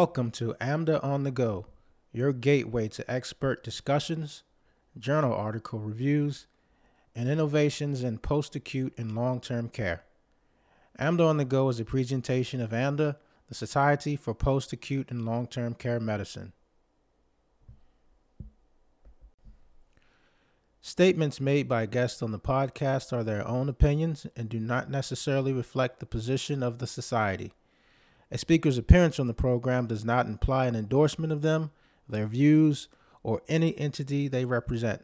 Welcome to AMDA on the Go, your gateway to expert discussions, journal article reviews, and innovations in post acute and long term care. AMDA on the Go is a presentation of AMDA, the Society for Post Acute and Long Term Care Medicine. Statements made by guests on the podcast are their own opinions and do not necessarily reflect the position of the Society. A speaker's appearance on the program does not imply an endorsement of them, their views, or any entity they represent.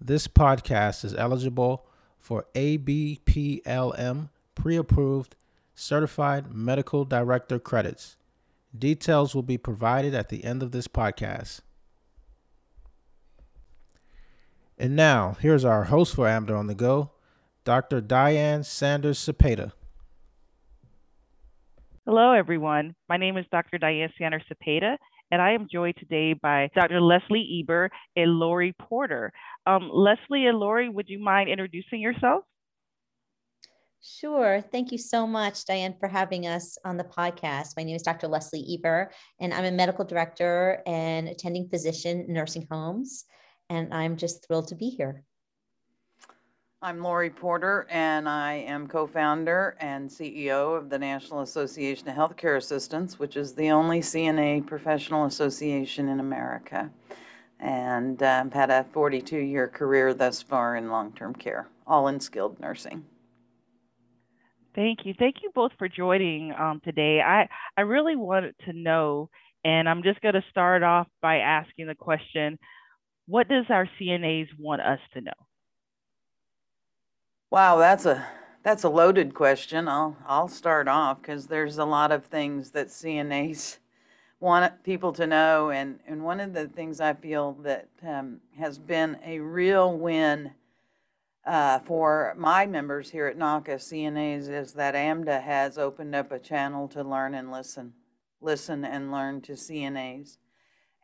This podcast is eligible for ABPLM pre approved certified medical director credits. Details will be provided at the end of this podcast. And now, here's our host for AMDA on the Go, Dr. Diane Sanders Cepeda. Hello, everyone. My name is Dr. Diane Sanders Cepeda, and I am joined today by Dr. Leslie Eber and Lori Porter. Um, Leslie and Lori, would you mind introducing yourself? Sure. Thank you so much, Diane, for having us on the podcast. My name is Dr. Leslie Eber, and I'm a medical director and attending physician in nursing homes. And I'm just thrilled to be here. I'm Lori Porter, and I am co founder and CEO of the National Association of Healthcare Assistants, which is the only CNA professional association in America. And I've um, had a 42 year career thus far in long term care, all in skilled nursing. Thank you. Thank you both for joining um, today. I, I really wanted to know, and I'm just going to start off by asking the question what does our CNAs want us to know? Wow, that's a that's a loaded question. I'll I'll start off because there's a lot of things that CNAs want people to know, and and one of the things I feel that um, has been a real win uh, for my members here at NAHCA CNAs is that AMDA has opened up a channel to learn and listen, listen and learn to CNAs,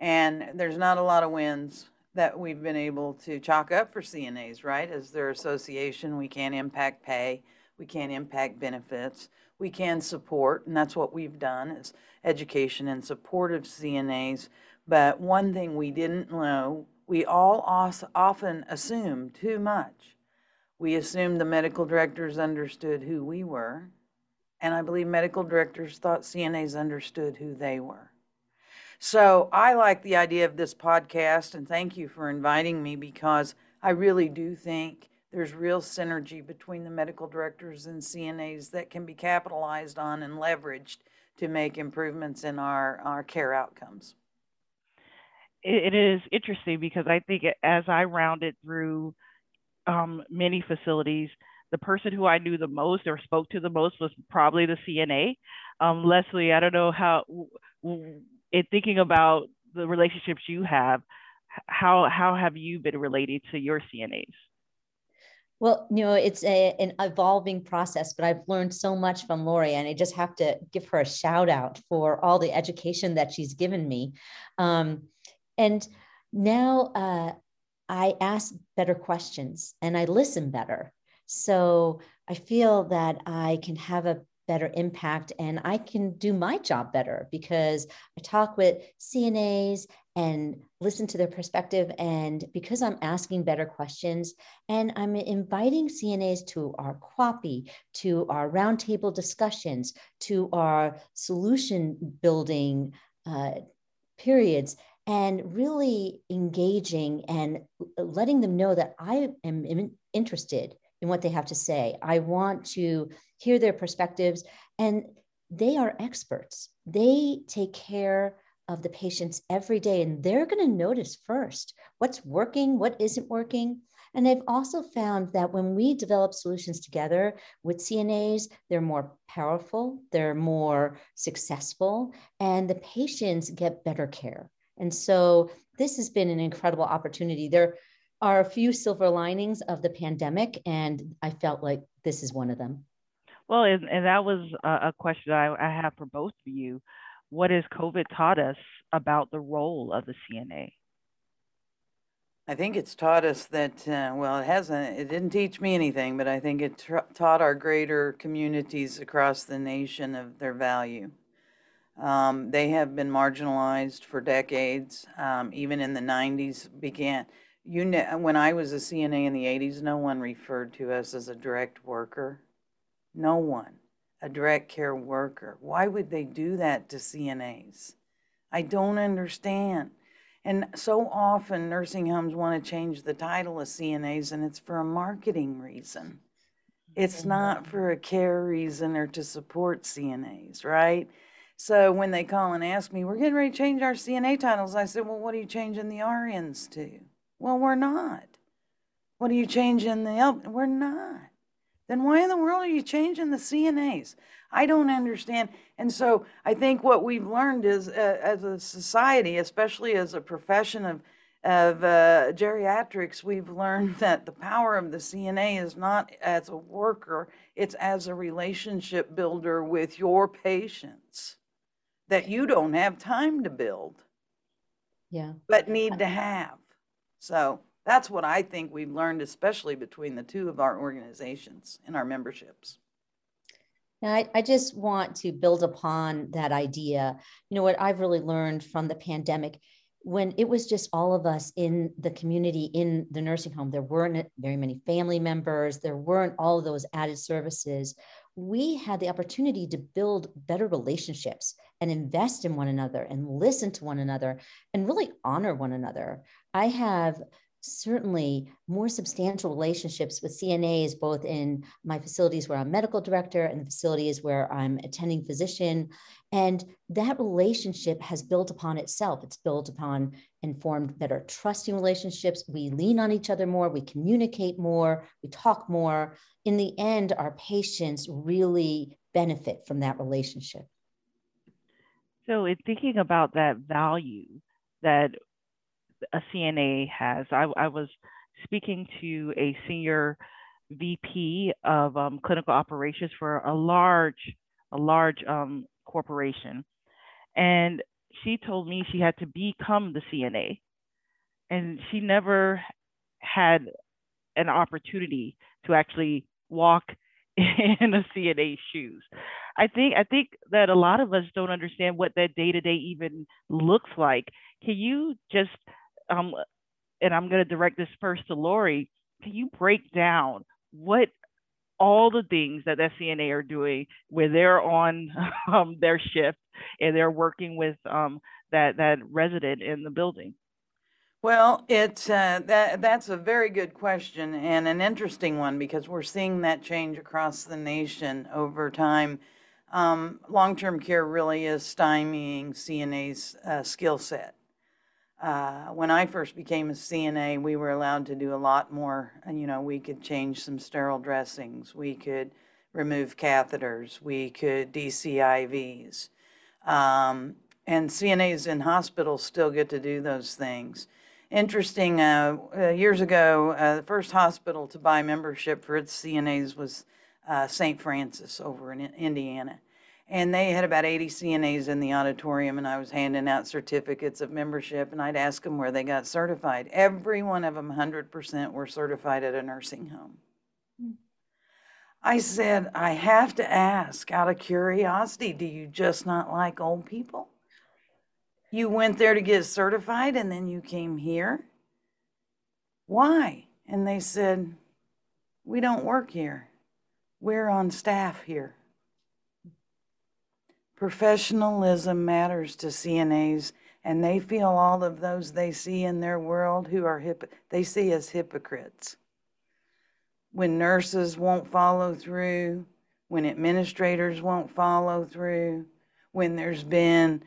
and there's not a lot of wins that we've been able to chalk up for CNAs, right? As their association, we can't impact pay, we can't impact benefits, we can support, and that's what we've done is education and support of CNAs. But one thing we didn't know, we all often assume too much. We assumed the medical directors understood who we were, and I believe medical directors thought CNAs understood who they were. So I like the idea of this podcast, and thank you for inviting me because I really do think there's real synergy between the medical directors and CNAs that can be capitalized on and leveraged to make improvements in our, our care outcomes. It is interesting because I think as I rounded through um, many facilities, the person who I knew the most or spoke to the most was probably the CNA. Um, Leslie, I don't know how in thinking about the relationships you have, how how have you been related to your CNAs? Well, you know, it's a, an evolving process, but I've learned so much from Lori, and I just have to give her a shout out for all the education that she's given me. Um, and now uh, I ask better questions and I listen better. So I feel that I can have a better impact and I can do my job better because I talk with CNAs and listen to their perspective. And because I'm asking better questions and I'm inviting CNAs to our QAPI, to our roundtable discussions, to our solution building uh, periods, and really engaging and letting them know that I am interested in what they have to say. I want to hear their perspectives, and they are experts. They take care of the patients every day, and they're going to notice first what's working, what isn't working. And they've also found that when we develop solutions together with CNAs, they're more powerful, they're more successful, and the patients get better care. And so this has been an incredible opportunity. There are a few silver linings of the pandemic, and I felt like this is one of them. Well, and, and that was a, question I, I have for both of you. What has COVID taught us about the role of the CNA? I think it's taught us that, uh, well, it hasn't, it didn't teach me anything, but I think it taught our greater communities across the nation of their value. Um, they have been marginalized for decades, um, even in the 90s began. You know, when I was a CNA in the 80s, no one referred to us as a direct worker. No one, a direct care worker. Why would they do that to CNAs? I don't understand. And so often nursing homes want to change the title of CNAs and it's for a marketing reason. It's not for a care reason or to support CNAs, right? So when they call and ask me, we're getting ready to change our CNA titles, I said, well, what are you changing the RNs to? Well, we're not. What are you changing the L? We're not. Then why in the world are you changing the CNAs? I don't understand. And so I think what we've learned is, uh, as a society, especially as a profession of of uh, geriatrics, we've learned that the power of the CNA is not as a worker; it's as a relationship builder with your patients that you don't have time to build. Yeah. But need to have. So that's what I think we've learned, especially between the two of our organizations and our memberships. Now, I, I just want to build upon that idea. You know, what I've really learned from the pandemic, when it was just all of us in the community in the nursing home, there weren't very many family members, there weren't all of those added services. We had the opportunity to build better relationships and invest in one another and listen to one another and really honor one another. I have certainly more substantial relationships with CNAs, both in my facilities where I'm medical director and the facilities where I'm attending physician. And that relationship has built upon itself. It's built upon informed, better trusting relationships. We lean on each other more, we communicate more, we talk more. In the end, our patients really benefit from that relationship. So, in thinking about that value that a CNA has. I, I was speaking to a senior VP of um, clinical operations for a large, a large um, corporation, and she told me she had to become the CNA, and she never had an opportunity to actually walk in a CNA shoes. I think I think that a lot of us don't understand what that day to day even looks like. Can you just um, and I'm going to direct this first to Lori. Can you break down what all the things that SCNA are doing where they're on um, their shift and they're working with um, that that resident in the building? Well, it's uh, that that's a very good question and an interesting one because we're seeing that change across the nation over time. Um, long-term care really is stymieing CNA's uh, skill set. Uh, when I first became a CNA, we were allowed to do a lot more. And, you know, we could change some sterile dressings, we could remove catheters, we could DC IVs. Um, and CNAs in hospitals still get to do those things. Interesting, uh, uh, years ago, uh, the first hospital to buy membership for its CNAs was uh, St. Francis over in Indiana. And they had about 80 CNAs in the auditorium, and I was handing out certificates of membership, and I'd ask them where they got certified. Every one of them, 100%, were certified at a nursing home. Hmm. I said, I have to ask out of curiosity, do you just not like old people? You went there to get certified and then you came here? Why? And they said, We don't work here. We're on staff here. Professionalism matters to CNAs, and they feel all of those they see in their world who are hip, they see as hypocrites. When nurses won't follow through, when administrators won't follow through, when there's been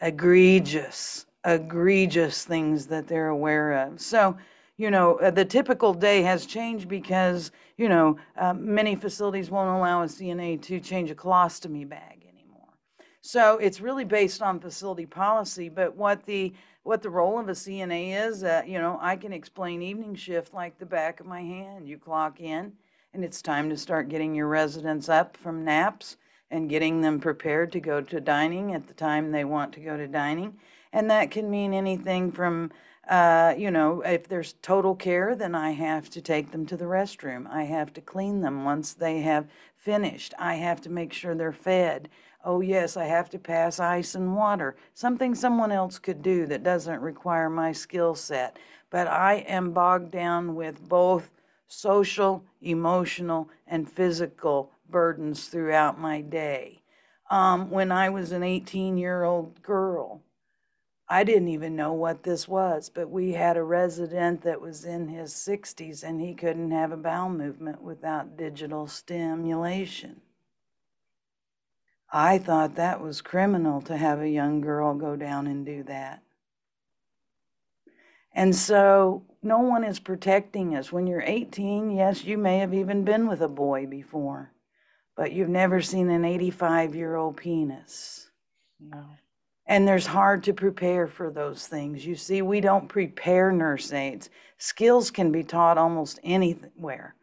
egregious, egregious things that they're aware of. So, you know, uh, the typical day has changed because, you know, uh, many facilities won't allow a CNA to change a colostomy bag so it's really based on facility policy, but what the what the role of a CNA is, uh, you know, I can explain evening shift like the back of my hand. You clock in, and it's time to start getting your residents up from naps and getting them prepared to go to dining at the time they want to go to dining. And that can mean anything from, uh, you know, if there's total care, then I have to take them to the restroom. I have to clean them once they have finished. I have to make sure they're fed. Oh, yes, I have to pass ice and water, something someone else could do that doesn't require my skill set. But I am bogged down with both social, emotional, and physical burdens throughout my day. Um, when I was an 18 year old girl, I didn't even know what this was, but we had a resident that was in his 60s and he couldn't have a bowel movement without digital stimulation. I thought that was criminal to have a young girl go down and do that. And so no one is protecting us. When you're 18, yes, you may have even been with a boy before, but you've never seen an 85 year old penis. No. And there's hard to prepare for those things. You see, we don't prepare nurse aides. Skills can be taught almost anywhere.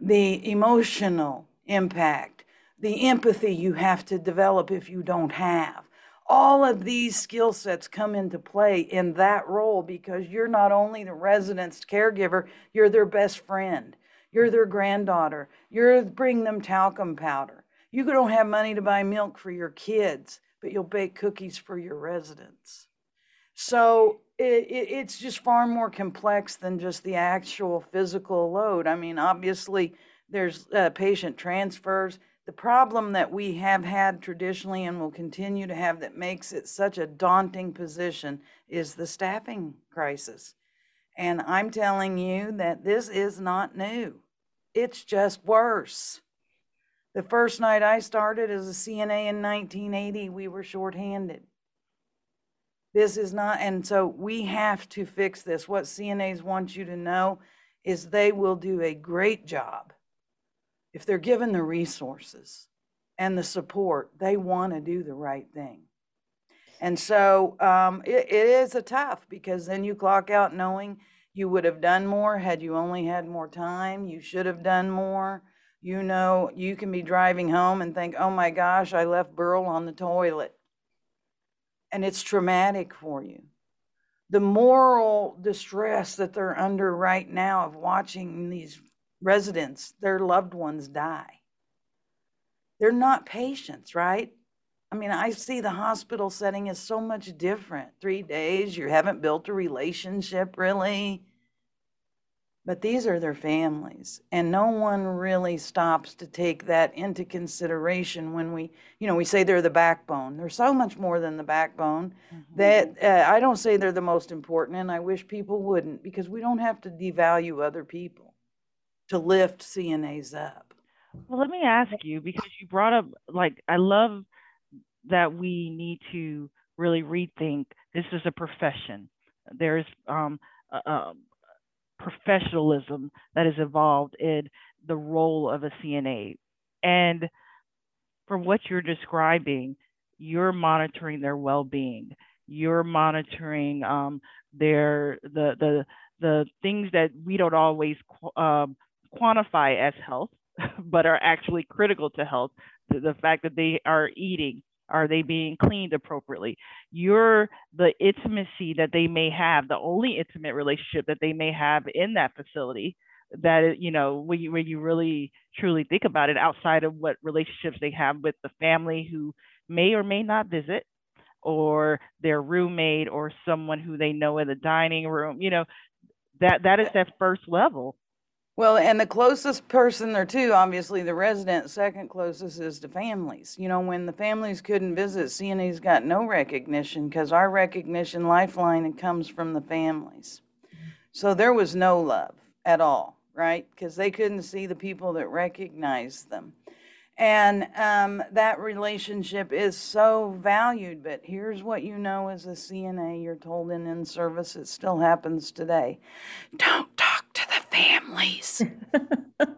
The emotional impact, the empathy you have to develop if you don't have. All of these skill sets come into play in that role because you're not only the resident's caregiver, you're their best friend, you're their granddaughter, you're bringing them talcum powder. You don't have money to buy milk for your kids, but you'll bake cookies for your residents. So it, it, it's just far more complex than just the actual physical load. I mean, obviously, there's uh, patient transfers the problem that we have had traditionally and will continue to have that makes it such a daunting position is the staffing crisis. And I'm telling you that this is not new, it's just worse. The first night I started as a CNA in 1980, we were shorthanded. This is not, and so we have to fix this. What CNAs want you to know is they will do a great job if they're given the resources and the support, they want to do the right thing. And so um, it, it is a tough because then you clock out knowing you would have done more had you only had more time. You should have done more. You know, you can be driving home and think, oh my gosh, I left Burl on the toilet. And it's traumatic for you. The moral distress that they're under right now of watching these residents, their loved ones die. They're not patients, right? I mean, I see the hospital setting is so much different. Three days, you haven't built a relationship really. But these are their families, and no one really stops to take that into consideration when we, you know, we say they're the backbone. They're so much more than the backbone mm-hmm. that uh, I don't say they're the most important, and I wish people wouldn't because we don't have to devalue other people to lift CNAs up. Well, let me ask you because you brought up like I love that we need to really rethink this is a profession. There's um, professionalism that is involved in the role of a CNA. And from what you're describing, you're monitoring their well-being. You're monitoring um, their the the the things that we don't always um, quantify as health, but are actually critical to health. The, the fact that they are eating, are they being cleaned appropriately? You're the intimacy that they may have, the only intimate relationship that they may have in that facility. That you know, when you when you really truly think about it, outside of what relationships they have with the family who may or may not visit, or their roommate, or someone who they know in the dining room, you know, that that is that first level well, and the closest person there too, obviously the resident, second closest is the families. You know, when the families couldn't visit, CNA's got no recognition because our recognition lifeline comes from the families. So there was no love at all, right? Because they couldn't see the people that recognized them. And um, that relationship is so valued. But here's what you know as a CNA you're told in in service, it still happens today. Don't talk to the families.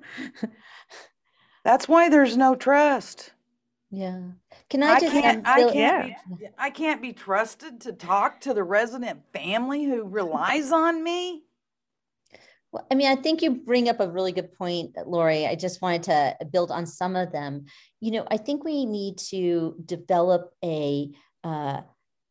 That's why there's no trust. Yeah. Can I just I can't, I can't, be, I can't be trusted to talk to the resident family who relies on me. Well, I mean, I think you bring up a really good point, Lori. I just wanted to build on some of them. You know, I think we need to develop a uh,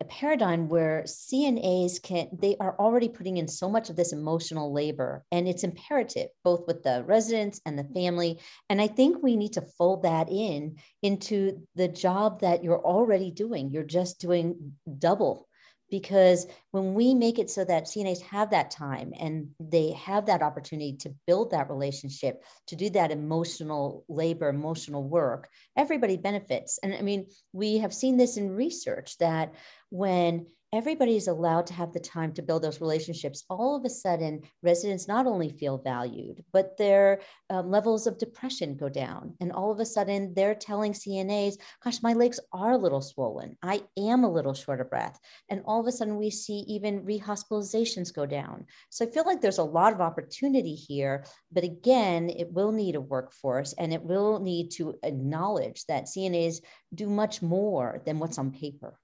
a paradigm where CNAs can, they are already putting in so much of this emotional labor and it's imperative both with the residents and the family. And I think we need to fold that in into the job that you're already doing. You're just doing double because when we make it so that CNAs have that time and they have that opportunity to build that relationship, to do that emotional labor, emotional work, everybody benefits. And I mean, we have seen this in research that when everybody is allowed to have the time to build those relationships, all of a sudden residents not only feel valued, but their um, levels of depression go down. And all of a sudden they're telling CNAs, gosh, my legs are a little swollen. I am a little short of breath. And all of a sudden we see even rehospitalizations go down. So I feel like there's a lot of opportunity here. But again, it will need a workforce and it will need to acknowledge that CNAs do much more than what's on paper.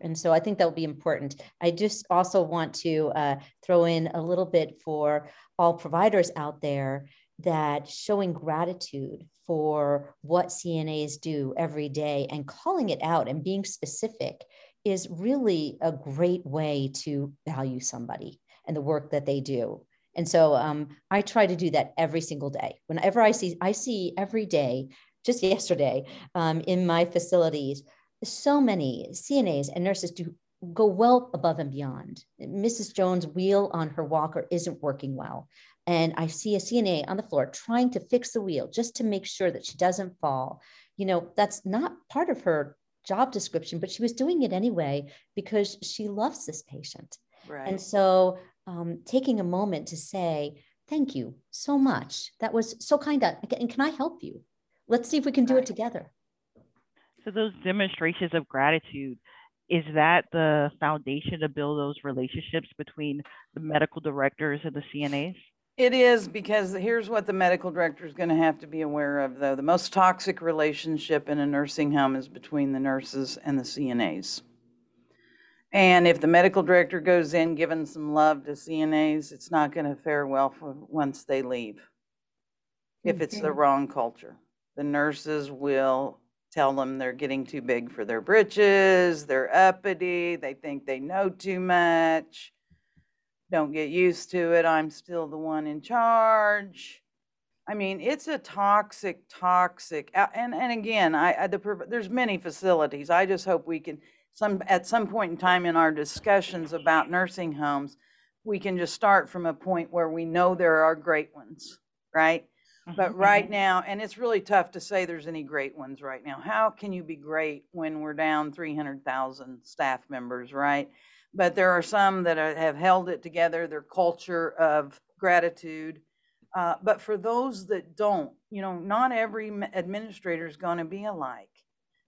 And so I think that will be important. I just also want to uh, throw in a little bit for all providers out there that showing gratitude for what CNAs do every day and calling it out and being specific is really a great way to value somebody and the work that they do. And so um, I try to do that every single day. Whenever I see, I see every day, just yesterday um, in my facilities, so many CNAs and nurses do go well above and beyond. Mrs. Jones' wheel on her walker isn't working well. And I see a CNA on the floor trying to fix the wheel just to make sure that she doesn't fall. You know, that's not part of her job description, but she was doing it anyway because she loves this patient. Right. And so um, taking a moment to say, thank you so much. That was so kind. Of, and can I help you? Let's see if we can do right. it together. So those demonstrations of gratitude, is that the foundation to build those relationships between the medical directors and the CNAs? It is because here's what the medical director is going to have to be aware of, though. The most toxic relationship in a nursing home is between the nurses and the CNAs. And if the medical director goes in giving some love to CNAs, it's not going to fare well for once they leave. If it's the wrong culture, the nurses will tell them they're getting too big for their britches, they're uppity, they think they know too much. Don't get used to it. I'm still the one in charge. I mean, it's a toxic, toxic, and and again, I, I the, there's many facilities. I just hope we can some at some point in time in our discussions about nursing homes, we can just start from a point where we know there are great ones, right? But mm-hmm, right mm-hmm. now, and it's really tough to say there's any great ones right now. How can you be great when we're down 300,000 staff members, right? But there are some that are, have held it together, their culture of gratitude. Uh, but for those that don't, you know, not every administrator is going to be alike.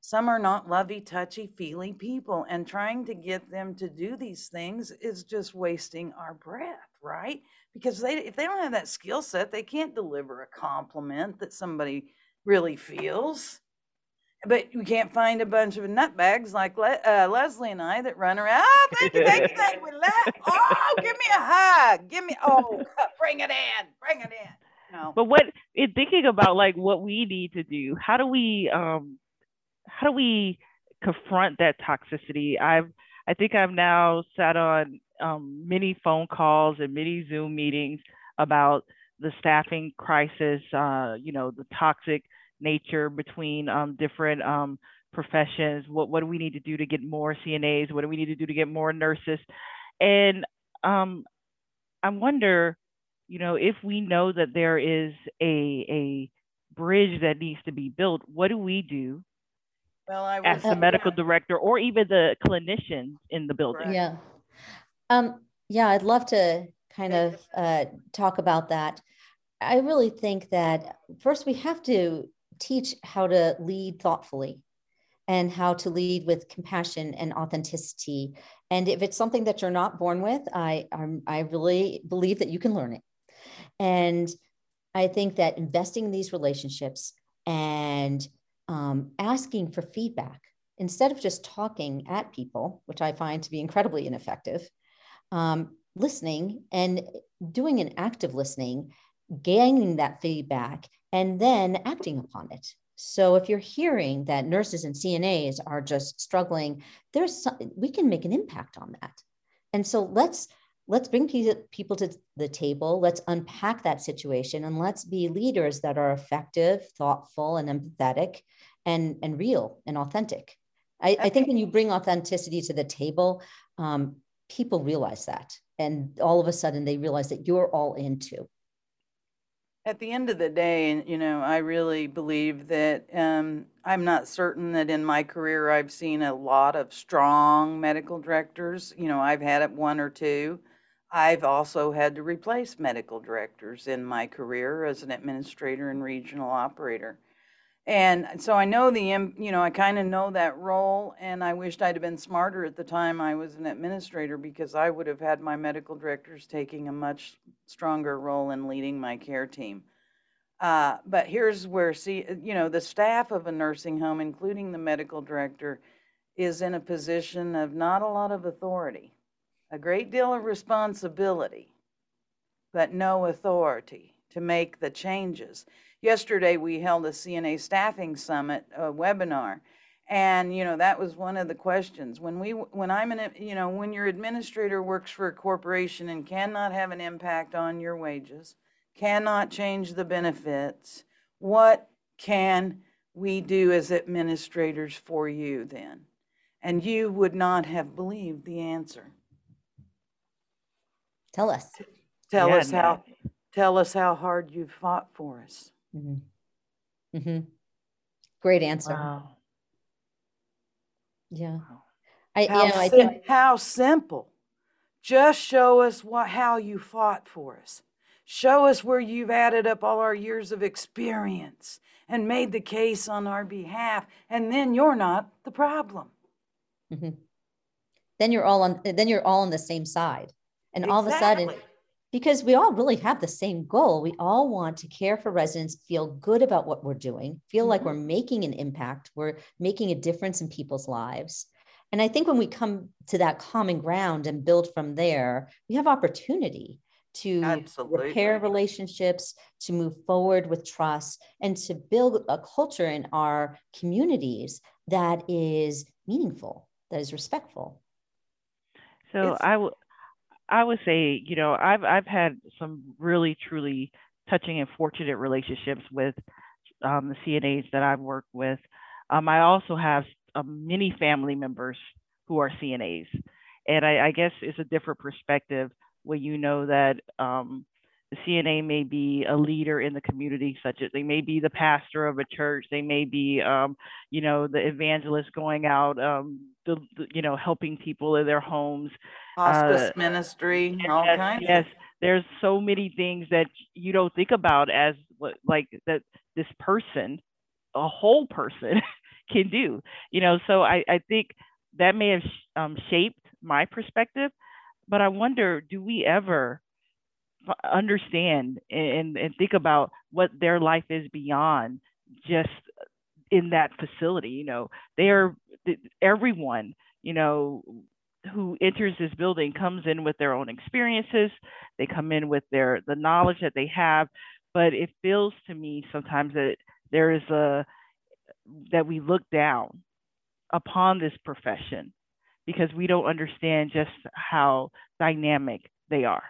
Some are not lovey, touchy, feely people, and trying to get them to do these things is just wasting our breath, right? Because they if they don't have that skill set, they can't deliver a compliment that somebody really feels. But we can't find a bunch of nutbags like Le- uh, Leslie and I that run around. Oh, thank you, thank you, thank you. Oh, give me a hug. Give me. Oh, bring it in. Bring it in. No. But what in thinking about like what we need to do, how do we um, how do we confront that toxicity? I've I think I've now sat on um, many phone calls and many Zoom meetings about the staffing crisis, uh, you know, the toxic nature between um, different um, professions. What, what do we need to do to get more CNAs? What do we need to do to get more nurses? And um, I wonder, you know, if we know that there is a, a bridge that needs to be built, what do we do well, I as the medical director or even the clinicians in the building? Yeah. Um, yeah, I'd love to kind of uh, talk about that. I really think that first we have to teach how to lead thoughtfully and how to lead with compassion and authenticity. And if it's something that you're not born with, I, I'm, I really believe that you can learn it. And I think that investing in these relationships and um, asking for feedback instead of just talking at people, which I find to be incredibly ineffective, um, listening and doing an active listening, gaining that feedback, and then acting upon it. So if you're hearing that nurses and CNAs are just struggling, there's some, we can make an impact on that. And so let's let's bring people to the table. Let's unpack that situation and let's be leaders that are effective, thoughtful, and empathetic, and and real and authentic. I, I think when you bring authenticity to the table, um, people realize that, and all of a sudden they realize that you're all into. At the end of the day, and you know, I really believe that um, I'm not certain that in my career I've seen a lot of strong medical directors. You know, I've had one or two. I've also had to replace medical directors in my career as an administrator and regional operator. And so I know the, you know, I kind of know that role, and I wished I'd have been smarter at the time I was an administrator because I would have had my medical directors taking a much stronger role in leading my care team. Uh, but here's where, see, you know, the staff of a nursing home, including the medical director, is in a position of not a lot of authority, a great deal of responsibility, but no authority to make the changes. Yesterday, we held a CNA Staffing Summit a webinar. And, you know, that was one of the questions. When we, when I'm an, you know, when your administrator works for a corporation and cannot have an impact on your wages, cannot change the benefits, what can we do as administrators for you then? And you would not have believed the answer. Tell us. Tell yeah, us how, tell us how hard you fought for us. Mm-hmm. Mm-hmm. Great answer. Wow. Yeah. I, how, you know, I how simple. Just show us what how you fought for us. Show us where you've added up all our years of experience and made the case on our behalf, and then you're not the problem. Mm-hmm. Then you're all on. Then you're all on the same side, and exactly. all of a sudden, because we all really have the same goal. We all want to care for residents, feel good about what we're doing, feel mm-hmm. like we're making an impact, we're making a difference in people's lives. And I think when we come to that common ground and build from there, we have opportunity to Absolutely. repair relationships, to move forward with trust, and to build a culture in our communities that is meaningful, that is respectful. So it's, I will I would say, you know, I've I've had some really truly touching and fortunate relationships with um, the CNAs that I've worked with. Um, I also have um, many family members who are CNAs, and I, I, guess it's a different perspective when you know that um, the CNA may be a leader in the community, such as they may be the pastor of a church, they may be, um, you know, the evangelist going out, the, the, you know, helping people in their homes. Hospice uh, ministry, all yes, kinds. Yes, there's so many things that you don't think about as like that this person, a whole person, can do. You know, so I, I think that may have um, shaped my perspective, but I wonder, do we ever understand and, and think about what their life is beyond just in that facility you know they are everyone you know who enters this building comes in with their own experiences. They come in with their the knowledge that they have. But it feels to me sometimes that there is a that we look down upon this profession because we don't understand just how dynamic they are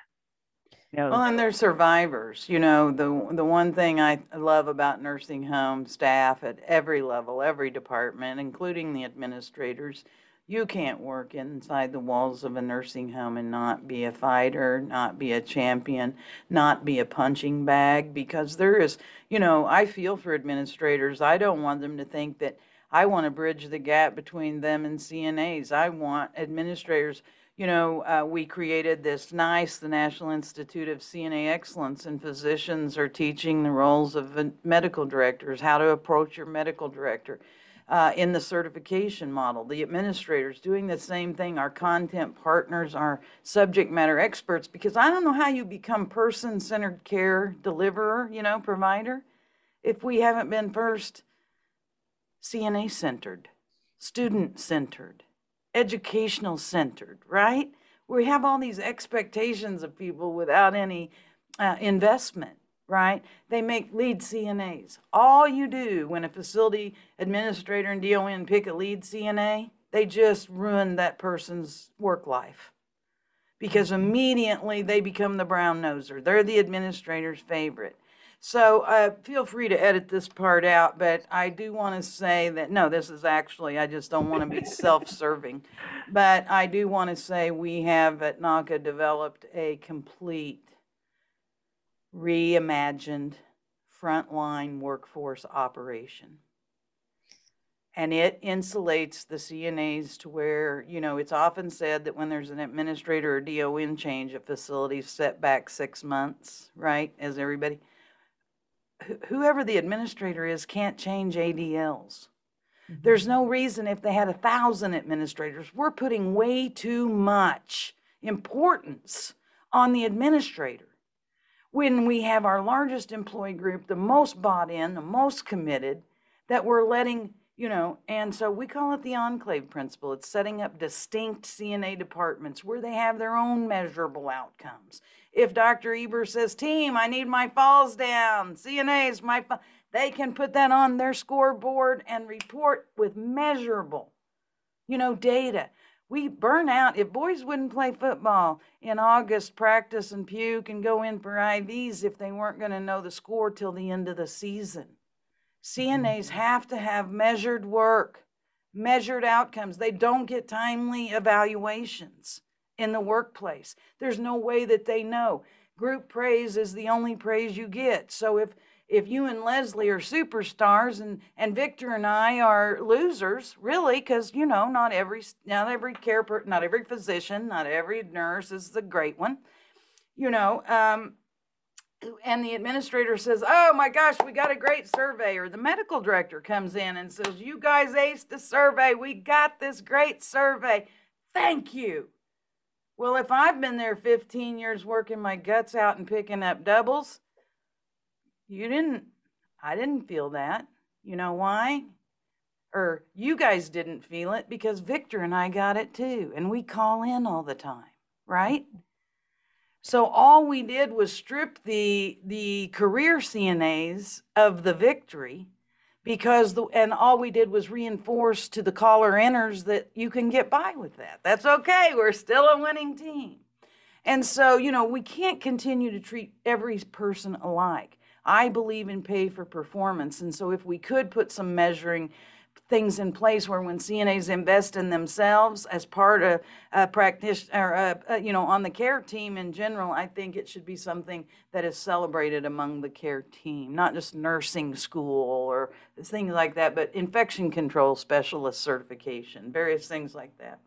Well, and they're survivors. You know, the the one thing I love about nursing home staff at every level, every department, including the administrators, you can't work inside the walls of a nursing home and not be a fighter, not be a champion, not be a punching bag because there is, you know, I feel for administrators. I don't want them to think that I want to bridge the gap between them and CNAs. I want administrators you know, uh, we created this NICE, the National Institute of CNA Excellence, and physicians are teaching the roles of medical directors, how to approach your medical director uh, in the certification model. The administrators doing the same thing, our content partners, our subject matter experts, because I don't know how you become person centered care deliverer, you know, provider, if we haven't been first CNA centered, student centered educational centered, right? We have all these expectations of people without any uh, investment, right? They make lead CNAs. All you do when a facility administrator and DON pick a lead CNA, they just ruin that person's work life because immediately they become the brown noser. They're the administrator's favorite. So uh, feel free to edit this part out, but I do want to say that no, this is actually, I just don't want to be self serving. But I do want to say we have at NAHCA developed a complete reimagined frontline workforce operation. And it insulates the CNAs to where, you know, it's often said that when there's an administrator or DON change, a facility's set back six months, right? As everybody, whoever the administrator is can't change ADLs. Mm-hmm. There's no reason if they had a thousand administrators, we're putting way too much importance on the administrator when we have our largest employee group, the most bought in, the most committed, that we're letting, you know, and so we call it the enclave principle. It's setting up distinct CNA departments where they have their own measurable outcomes. If Dr. Eber says, team, I need my falls down, CNAs, my, they can put that on their scoreboard and report with measurable, you know, data we burn out. If boys wouldn't play football in August, practice and puke and go in for IVs if they weren't going to know the score till the end of the season. CNAs mm-hmm. have to have measured work, measured outcomes. They don't get timely evaluations in the workplace. There's no way that they know. Group praise is the only praise you get. So if if you and Leslie are superstars and and Victor and I are losers, really, because you know not every not every care not every physician, not every nurse is the great one, you know. Um, and the administrator says, "Oh my gosh, we got a great survey," or the medical director comes in and says, "You guys aced the survey. We got this great survey. Thank you." Well, if I've been there 15 years working my guts out and picking up doubles you didn't, I didn't feel that. You know why? Or you guys didn't feel it because Victor and I got it too. And we call in all the time, right? So all we did was strip the the career CNAs of the victory because the and all we did was reinforce to the caller inners that you can get by with that. That's okay. We're still a winning team. And so, you know, we can't continue to treat every person alike. I believe in pay for performance. And so if we could put some measuring things in place where when CNAs invest in themselves as part of a practitioner, uh, uh, you know, on the care team in general, I think it should be something that is celebrated among the care team, not just nursing school or things like that, but infection control specialist certification, various things like that.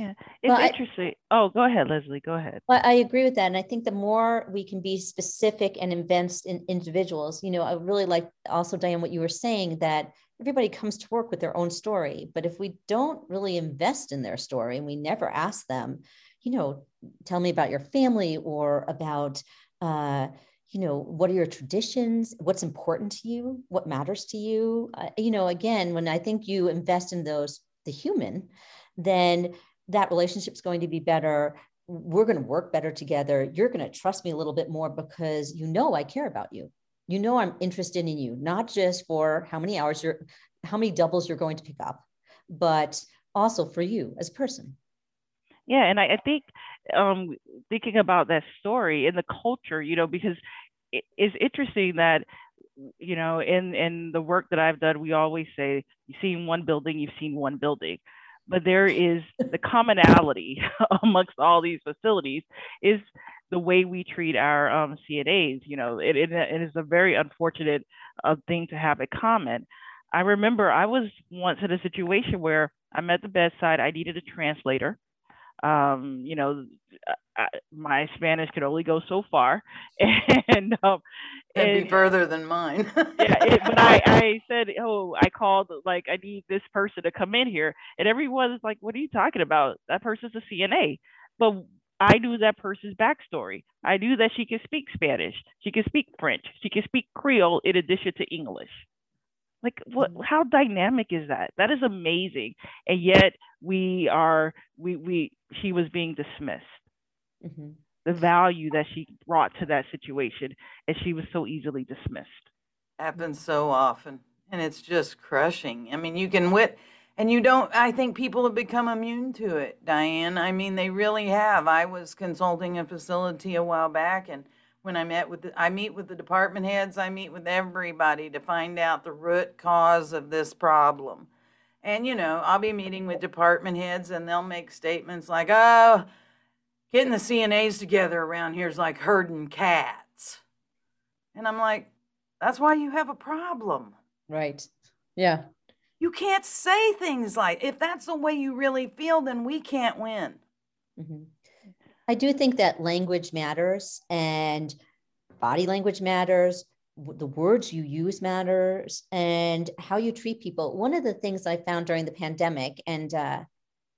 Yeah, it's well, interesting. I, oh, go ahead, Leslie. Go ahead. Well, I agree with that, and I think the more we can be specific and invest in individuals, you know, I really like also Diane what you were saying that everybody comes to work with their own story, but if we don't really invest in their story and we never ask them, you know, tell me about your family or about. Uh, you know what are your traditions what's important to you what matters to you uh, you know again when i think you invest in those the human then that relationship's going to be better we're going to work better together you're going to trust me a little bit more because you know i care about you you know i'm interested in you not just for how many hours you're how many doubles you're going to pick up but also for you as a person. Yeah and i, I think um, thinking about that story in the culture you know because it, it's interesting that you know in in the work that i've done we always say you've seen one building you've seen one building. But there is the commonality amongst all these facilities is the way we treat our um, CNAs. You know, it, it, it is a very unfortunate uh, thing to have a comment. I remember I was once in a situation where I'm at the bedside. I needed a translator. Um, you know, I, my Spanish could only go so far, and um, and, be further than mine. yeah, it, but I, I said, oh, I called like I need this person to come in here, and everyone was like, "What are you talking about? That person's a CNA." But I knew that person's backstory. I knew that she could speak Spanish, she could speak French, she could speak Creole in addition to English. Like what? Mm-hmm. How dynamic is that? That is amazing. And yet we are we we she was being dismissed. Mm-hmm. the value that she brought to that situation, and she was so easily dismissed. Happens so often, and it's just crushing. I mean, you can wit, and you don't. I think people have become immune to it, Diane. I mean, they really have. I was consulting a facility a while back, and when I met with, the, I meet with the department heads, I meet with everybody to find out the root cause of this problem. And you know, I'll be meeting with department heads, and they'll make statements like, "Oh." Getting the CNAs together around here is like herding cats. And I'm like, that's why you have a problem. Right. Yeah. You can't say things like, if that's the way you really feel, then we can't win. Mm-hmm. I do think that language matters and body language matters. The words you use matters and how you treat people. One of the things I found during the pandemic, and uh,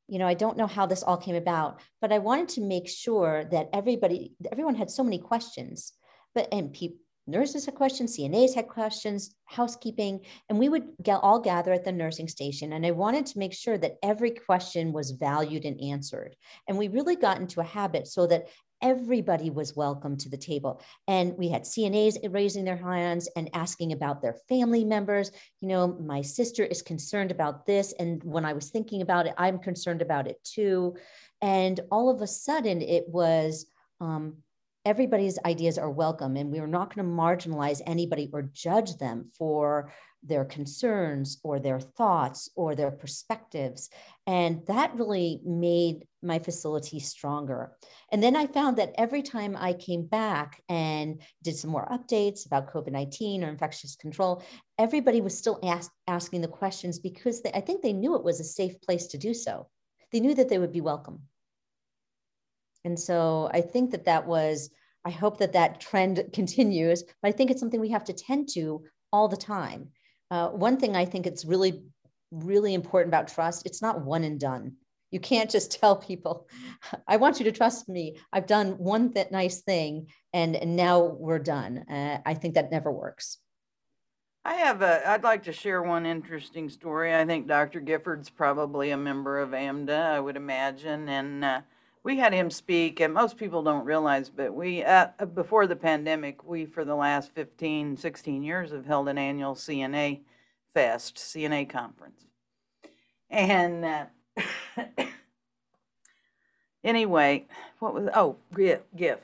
you know, I don't know how this all came about, but I wanted to make sure that everybody, everyone had so many questions, but and people, nurses had questions, CNAs had questions, housekeeping, and we would get, all gather at the nursing station. And I wanted to make sure that every question was valued and answered. And we really got into a habit so that everybody was welcome to the table. And we had CNAs raising their hands and asking about their family members. You know, my sister is concerned about this. And when I was thinking about it, I'm concerned about it too. And all of a sudden, it was, um, everybody's ideas are welcome and we're not going to marginalize anybody or judge them for their concerns or their thoughts or their perspectives. And that really made my facility stronger. And then i found that every time i came back and did some more updates about covid-19 or infectious control everybody was still ask, asking the questions because they, i think they knew it was a safe place to do so. They knew that they would be welcome and so I think that that was, I hope that that trend continues, but I think it's something we have to tend to all the time. Uh, one thing I think it's really, really important about trust, it's not one and done. You can't just tell people, I want you to trust me. I've done one th- nice thing and, and now we're done. Uh, I think that never works. I have a, I'd like to share one interesting story. I think Dr. Gifford's probably a member of AMDA, I would imagine. And uh, we had him speak, and most people don't realize, but we, uh, before the pandemic, we, for the last 15, 16 years, have held an annual CNA Fest, CNA conference. And uh, anyway, what was, oh, GIF. GIF.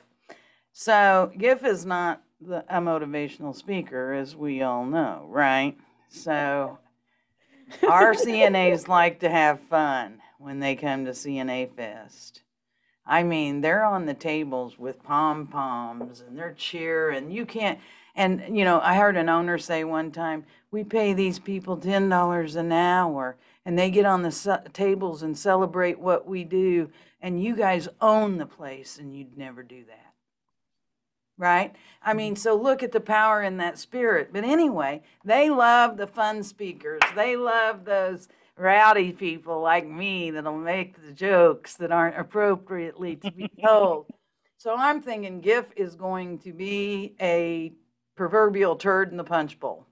So GIF is not the, a motivational speaker, as we all know, right? So our CNAs like to have fun when they come to CNA Fest. I mean, they're on the tables with pom poms and they're cheering. You can't, and you know, I heard an owner say one time, we pay these people $10 an hour and they get on the tables and celebrate what we do. And you guys own the place and you'd never do that. Right? I mean, so look at the power in that spirit. But anyway, they love the fun speakers. They love those rowdy people like me that'll make the jokes that aren't appropriately to be told. so I'm thinking GIF is going to be a proverbial turd in the punch bowl.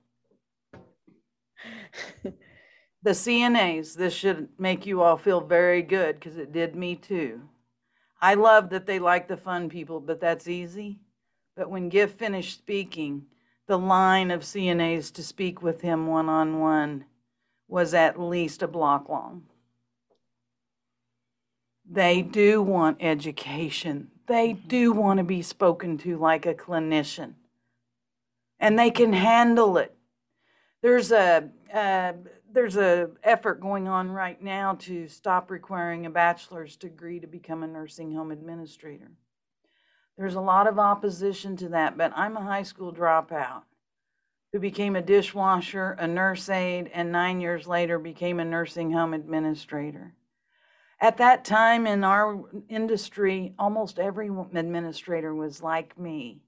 the CNAs, this should make you all feel very good because it did me too. I love that they like the fun people, but that's easy. But when GIF finished speaking, the line of CNAs to speak with him one on one was at least a block long. They do want education. They do want to be spoken to like a clinician. And they can handle it. There's a uh, there's a effort going on right now to stop requiring a bachelor's degree to become a nursing home administrator. There's a lot of opposition to that, but I'm a high school dropout who became a dishwasher, a nurse aide, and nine years later became a nursing home administrator. At that time in our industry, almost every administrator was like me.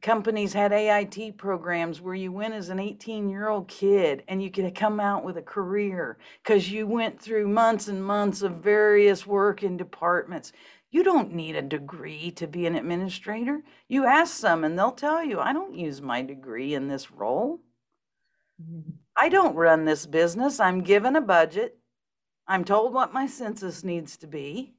Companies had AIT programs where you went as an 18 year old kid and you could come out with a career because you went through months and months of various work in departments. You don't need a degree to be an administrator. You ask some and they'll tell you, I don't use my degree in this role. Mm-hmm. I don't run this business. I'm given a budget. I'm told what my census needs to be.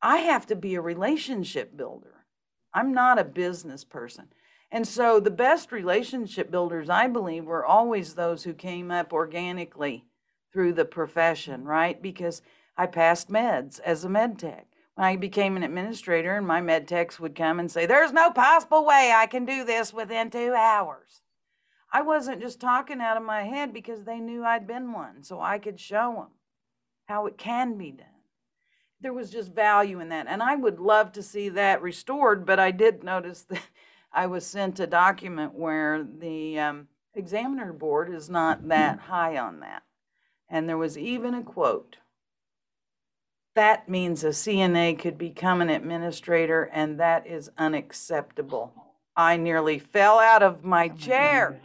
I have to be a relationship builder. I'm not a business person. And so the best relationship builders, I believe, were always those who came up organically through the profession, right? Because I passed meds as a med tech. When I became an administrator, and my med techs would come and say, There's no possible way I can do this within two hours. I wasn't just talking out of my head because they knew I'd been one, so I could show them how it can be done. There was just value in that. And I would love to see that restored, but I did notice that I was sent a document where the um, examiner board is not that high on that. And there was even a quote. That means a CNA could become an administrator, and that is unacceptable. I nearly fell out of my chair.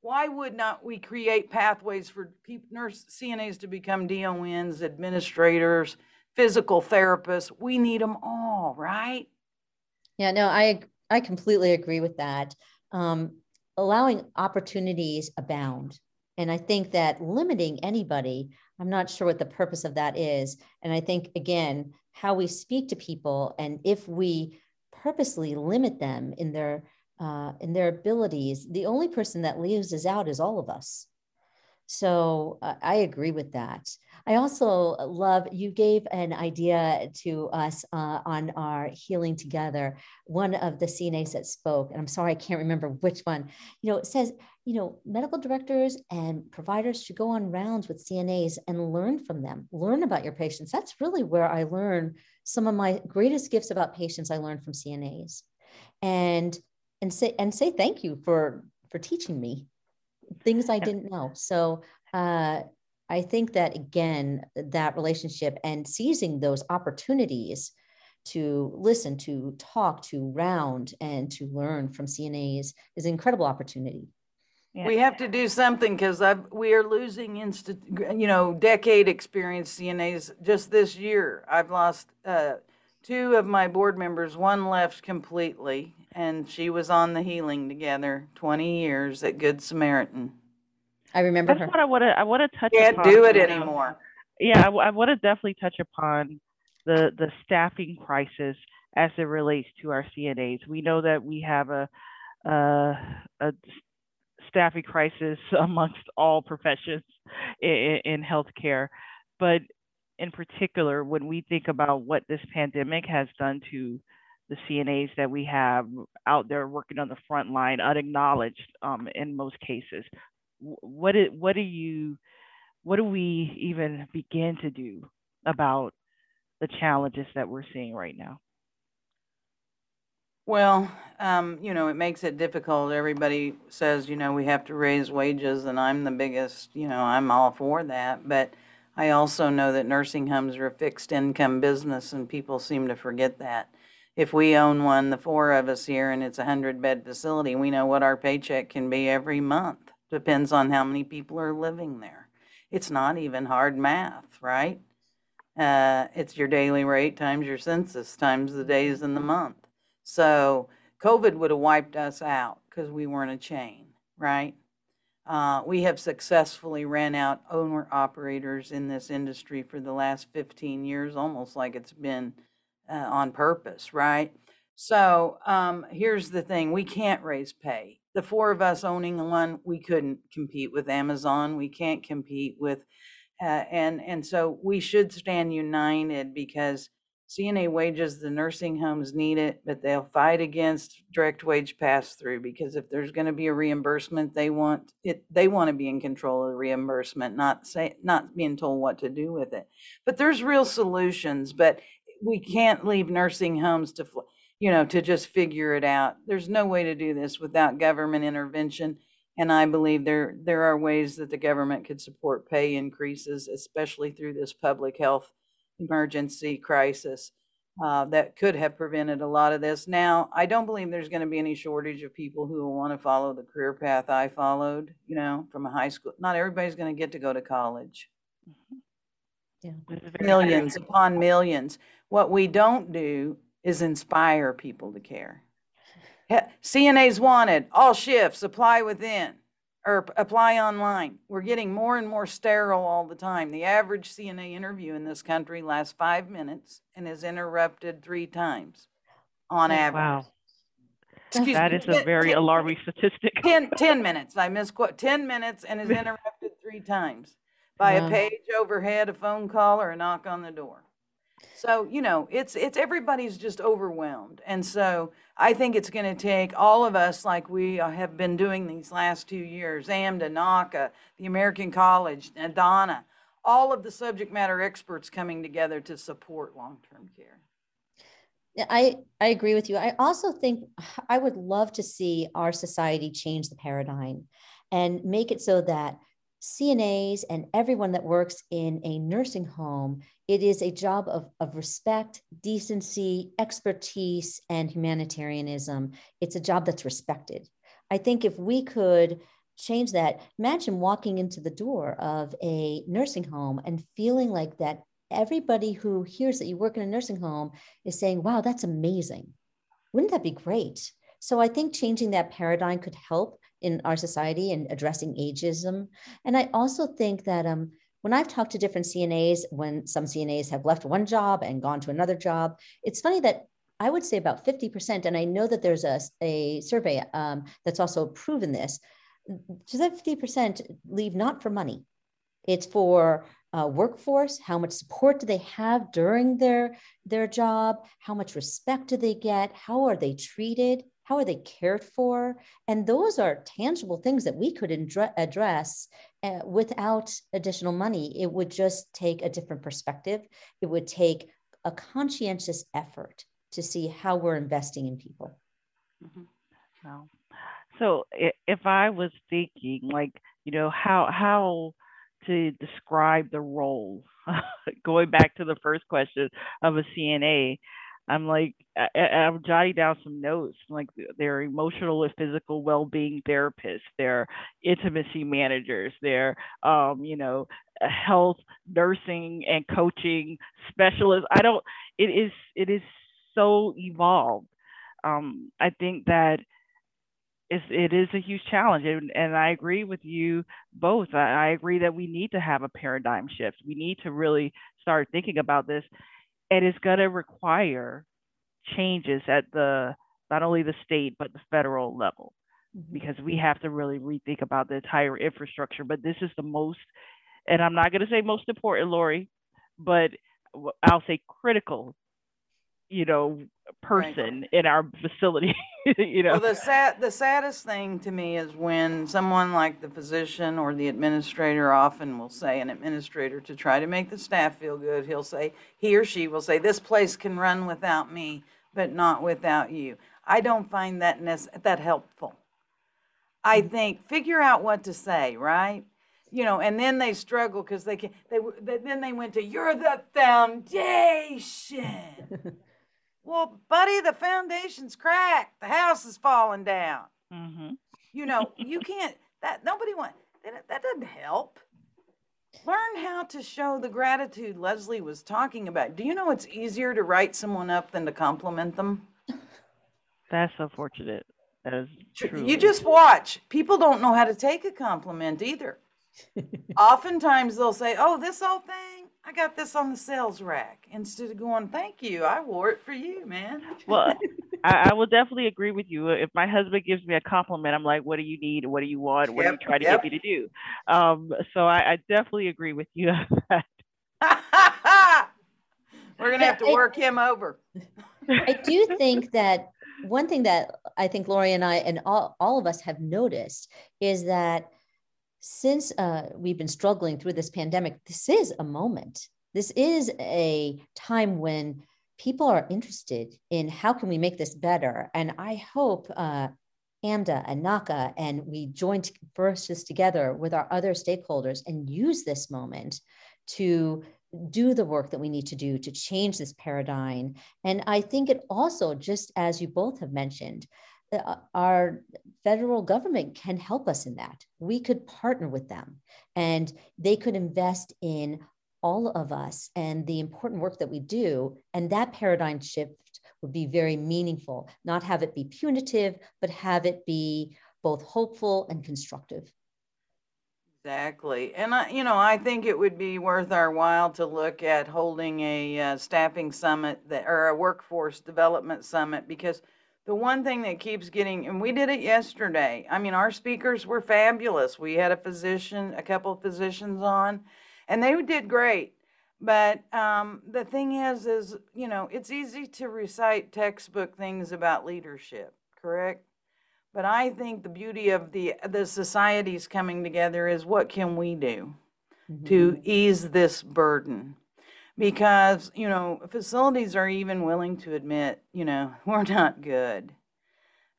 Why would not we create pathways for people, nurse CNAs to become DONs, administrators, physical therapists? We need them all, right? Yeah, no, I I completely agree with that. Um, allowing opportunities abound. And I think that limiting anybody, I'm not sure what the purpose of that is. And I think, again, how we speak to people and if we purposely limit them in their uh, in their abilities, the only person that leaves loses out is all of us. So uh, I agree with that. I also love you gave an idea to us uh, on our healing together. One of the CNAs that spoke, and I'm sorry I can't remember which one. You know, it says you know medical directors and providers should go on rounds with CNAs and learn from them, learn about your patients. That's really where I learn some of my greatest gifts about patients. I learned from CNAs, and and say and say thank you for for teaching me things I didn't know. So uh, I think that again, that relationship and seizing those opportunities to listen, to talk, to round, and to learn from CNAs is an incredible opportunity. Yeah. We have to do something because we are losing instant, you know, decade experience CNAs just this year. I've lost uh, two of my board members. One left completely, and she was on the healing together 20 years at Good Samaritan. I remember That's her. what I want to I want to touch. Can't upon, do it anymore. Yeah, I, I want to definitely touch upon the the staffing crisis as it relates to our CNAs. We know that we have a a, a staffing crisis amongst all professions in, in healthcare, but in particular, when we think about what this pandemic has done to the CNAs that we have out there working on the front line, unacknowledged um, in most cases. What is, what do you what do we even begin to do about the challenges that we're seeing right now? Well, um, you know, it makes it difficult. Everybody says, you know, we have to raise wages, and I'm the biggest, you know, I'm all for that. But I also know that nursing homes are a fixed income business, and people seem to forget that if we own one, the four of us here, and it's a hundred bed facility, we know what our paycheck can be every month. Depends on how many people are living there. It's not even hard math, right? Uh, it's your daily rate times your census times the days in the month. So COVID would have wiped us out because we weren't a chain, right? Uh, we have successfully ran out owner operators in this industry for the last 15 years, almost like it's been uh, on purpose, right? So um, here's the thing we can't raise pay. The four of us owning one, we couldn't compete with Amazon. We can't compete with, uh, and and so we should stand united because CNA wages, the nursing homes need it, but they'll fight against direct wage pass through because if there's going to be a reimbursement, they want it. They want to be in control of the reimbursement, not say not being told what to do with it. But there's real solutions. But we can't leave nursing homes to, you know, to just figure it out. There's no way to do this without government intervention. And I believe there, there are ways that the government could support pay increases, especially through this public health emergency crisis. Uh, that could have prevented a lot of this. Now, I don't believe there's going to be any shortage of people who will want to follow the career path I followed, you know, from a high school. Not everybody's going to get to go to college. Yeah. Millions upon millions. What we don't do is inspire people to care. CNA's wanted, all shifts, apply within. or apply online. We're getting more and more sterile all the time. The average CNA interview in this country lasts five minutes and is interrupted three times on oh, average. Wow. Excuse That me, is a very 10 alarming statistic. 10, 10 minutes. I misquote 10 minutes and is interrupted three times by Wow. a page overhead, a phone call, or a knock on the door. So, you know, it's it's everybody's just overwhelmed. And so I think it's going to take all of us like we uh, have been doing these last two years, AMDA, NAHCA, the American College, and Donna, all of the subject matter experts coming together to support long-term care. Yeah, I, I agree with you. I also think I would love to see our society change the paradigm and make it so that CNAs and everyone that works in a nursing home, it is a job of, of respect, decency, expertise, and humanitarianism. It's a job that's respected. I think if we could change that, imagine walking into the door of a nursing home and feeling like that everybody who hears that you work in a nursing home is saying, wow, that's amazing. Wouldn't that be great? So I think changing that paradigm could help in our society and addressing ageism. And I also think that um, when I've talked to different CNAs, when some CNAs have left one job and gone to another job, it's funny that I would say about 50%, and I know that there's a, a survey um, that's also proven this, so that 50% leave not for money. It's for uh, workforce, how much support do they have during their, their job, how much respect do they get, how are they treated, how are they cared for? And those are tangible things that we could indre- address uh, without additional money. It would just take a different perspective. It would take a conscientious effort to see how we're investing in people. So, so if I was thinking, like, you know, how how to describe the role, going back to the first question of a CNA, I'm like, I, I'm jotting down some notes, like their emotional and physical well-being therapists, their intimacy managers, their, um, you know, uh, health nursing and coaching specialists. I don't. It is it is so evolved. Um, I think that it's, it is a huge challenge and, and i agree with you both I, I agree that we need to have a paradigm shift we need to really start thinking about this and it's going to require changes at the not only the state but the federal level. Mm-hmm. Because we have to really rethink about the entire infrastructure but this is the most and i'm not going to say most important lori but i'll say critical you know Right. person in our facility you know Well, the sad, the saddest thing to me is when someone like the physician or the administrator often will say, an administrator to try to make the staff feel good, he'll say, he or she will say, this place can run without me, but not without you. I don't find that nec- that helpful. I mm. think figure out what to say, right? You know, and then they struggle because they can. They, they then they went to you're the foundation. well, buddy, the foundation's cracked. The house is falling down. hmm You know, you can't. That nobody want that. That doesn't help. Learn how to show the gratitude Leslie was talking about. Do you know it's easier to write someone up than to compliment them? That's unfortunate. That is true. You just watch. People don't know how to take a compliment either. Oftentimes they'll say, "Oh, this old thing, I got this on the sales rack," instead of going, "Thank you, I wore it for you, man." well, I, I will definitely agree with you. If my husband gives me a compliment, I'm like, "What do you need? What do you want? What are you Yep, trying to yep. get me to do?" Um, so I, I definitely agree with you. on that. We're gonna have to I- work him over. I do think that one thing that I think Lori and I and all, all of us have noticed is that since uh, we've been struggling through this pandemic, this is a moment. This is a time when people are interested in how can we make this better. And I hope uh, AMDA and NAHCA and we join forces together with our other stakeholders and use this moment to do the work that we need to do to change this paradigm and I think it also, just as you both have mentioned, our federal government can help us in that. We could partner with them and they could invest in all of us and the important work that we do. And that paradigm shift would be very meaningful, not have it be punitive, but have it be both hopeful and constructive. Exactly. And I, you know, I think it would be worth our while to look at holding a uh, staffing summit that, or a workforce development summit because the one thing that keeps getting, and we did it yesterday. I mean, our speakers were fabulous. We had a physician, a couple of physicians on, and they did great. But um, the thing is, is you know, it's easy to recite textbook things about leadership, correct? But I think the beauty of the the societies coming together is what can we do Mhm. to ease this burden? Because, you know, facilities are even willing to admit, you know, we're not good.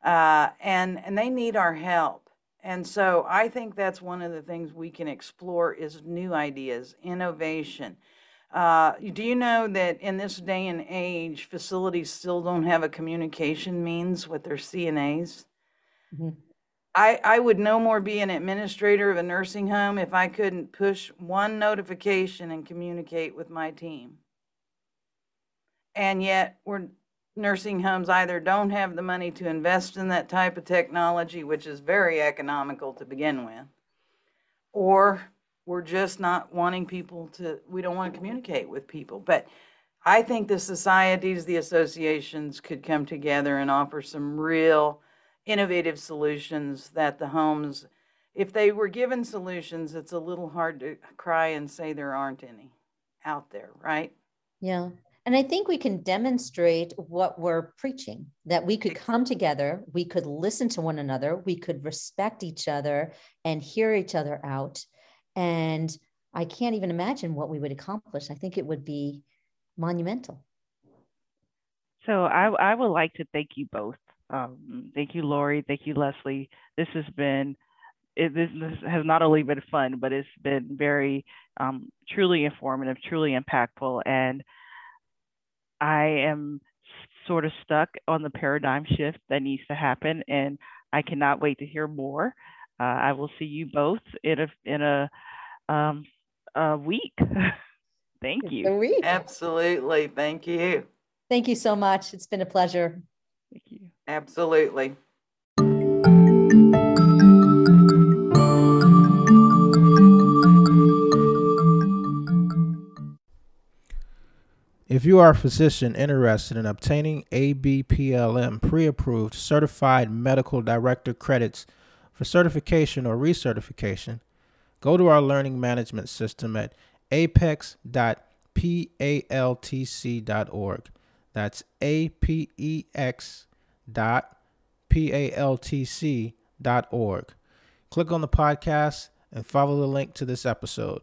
Uh, and and they need our help. And so I think that's one of the things we can explore is new ideas, innovation. Uh, do you know that in this day and age, facilities still don't have a communication means with their CNAs? Mhm. I, I would no more be an administrator of a nursing home if I couldn't push one notification and communicate with my team. And yet, we're, nursing homes either don't have the money to invest in that type of technology, which is very economical to begin with, or we're just not wanting people to, we don't want to communicate with people. But I think the societies, the associations could come together and offer some real innovative solutions that the homes, if they were given solutions, it's a little hard to cry and say there aren't any out there, right? Yeah. And I think we can demonstrate what we're preaching that we could come together, we could listen to one another, we could respect each other and hear each other out. And I can't even imagine what we would accomplish. I think it would be monumental. So I, I would like to thank you both. Um, thank you, Lori. Thank you, Leslie. This has been it, this, this has not only been fun, but it's been very um, truly informative, truly impactful, and I am sort of stuck on the paradigm shift that needs to happen, and I cannot wait to hear more. Uh, I will see you both in a in a um, a week. Thank A you. week. Absolutely. Thank you. Thank you so much. It's been a pleasure. Thank you. Absolutely. If you are a physician interested in obtaining ABPLM pre approved certified medical director credits for certification or recertification, go to our learning management system at apex.paltc.org. That's A P E X dot P A L T C dot org. Click on the podcast and follow the link to this episode.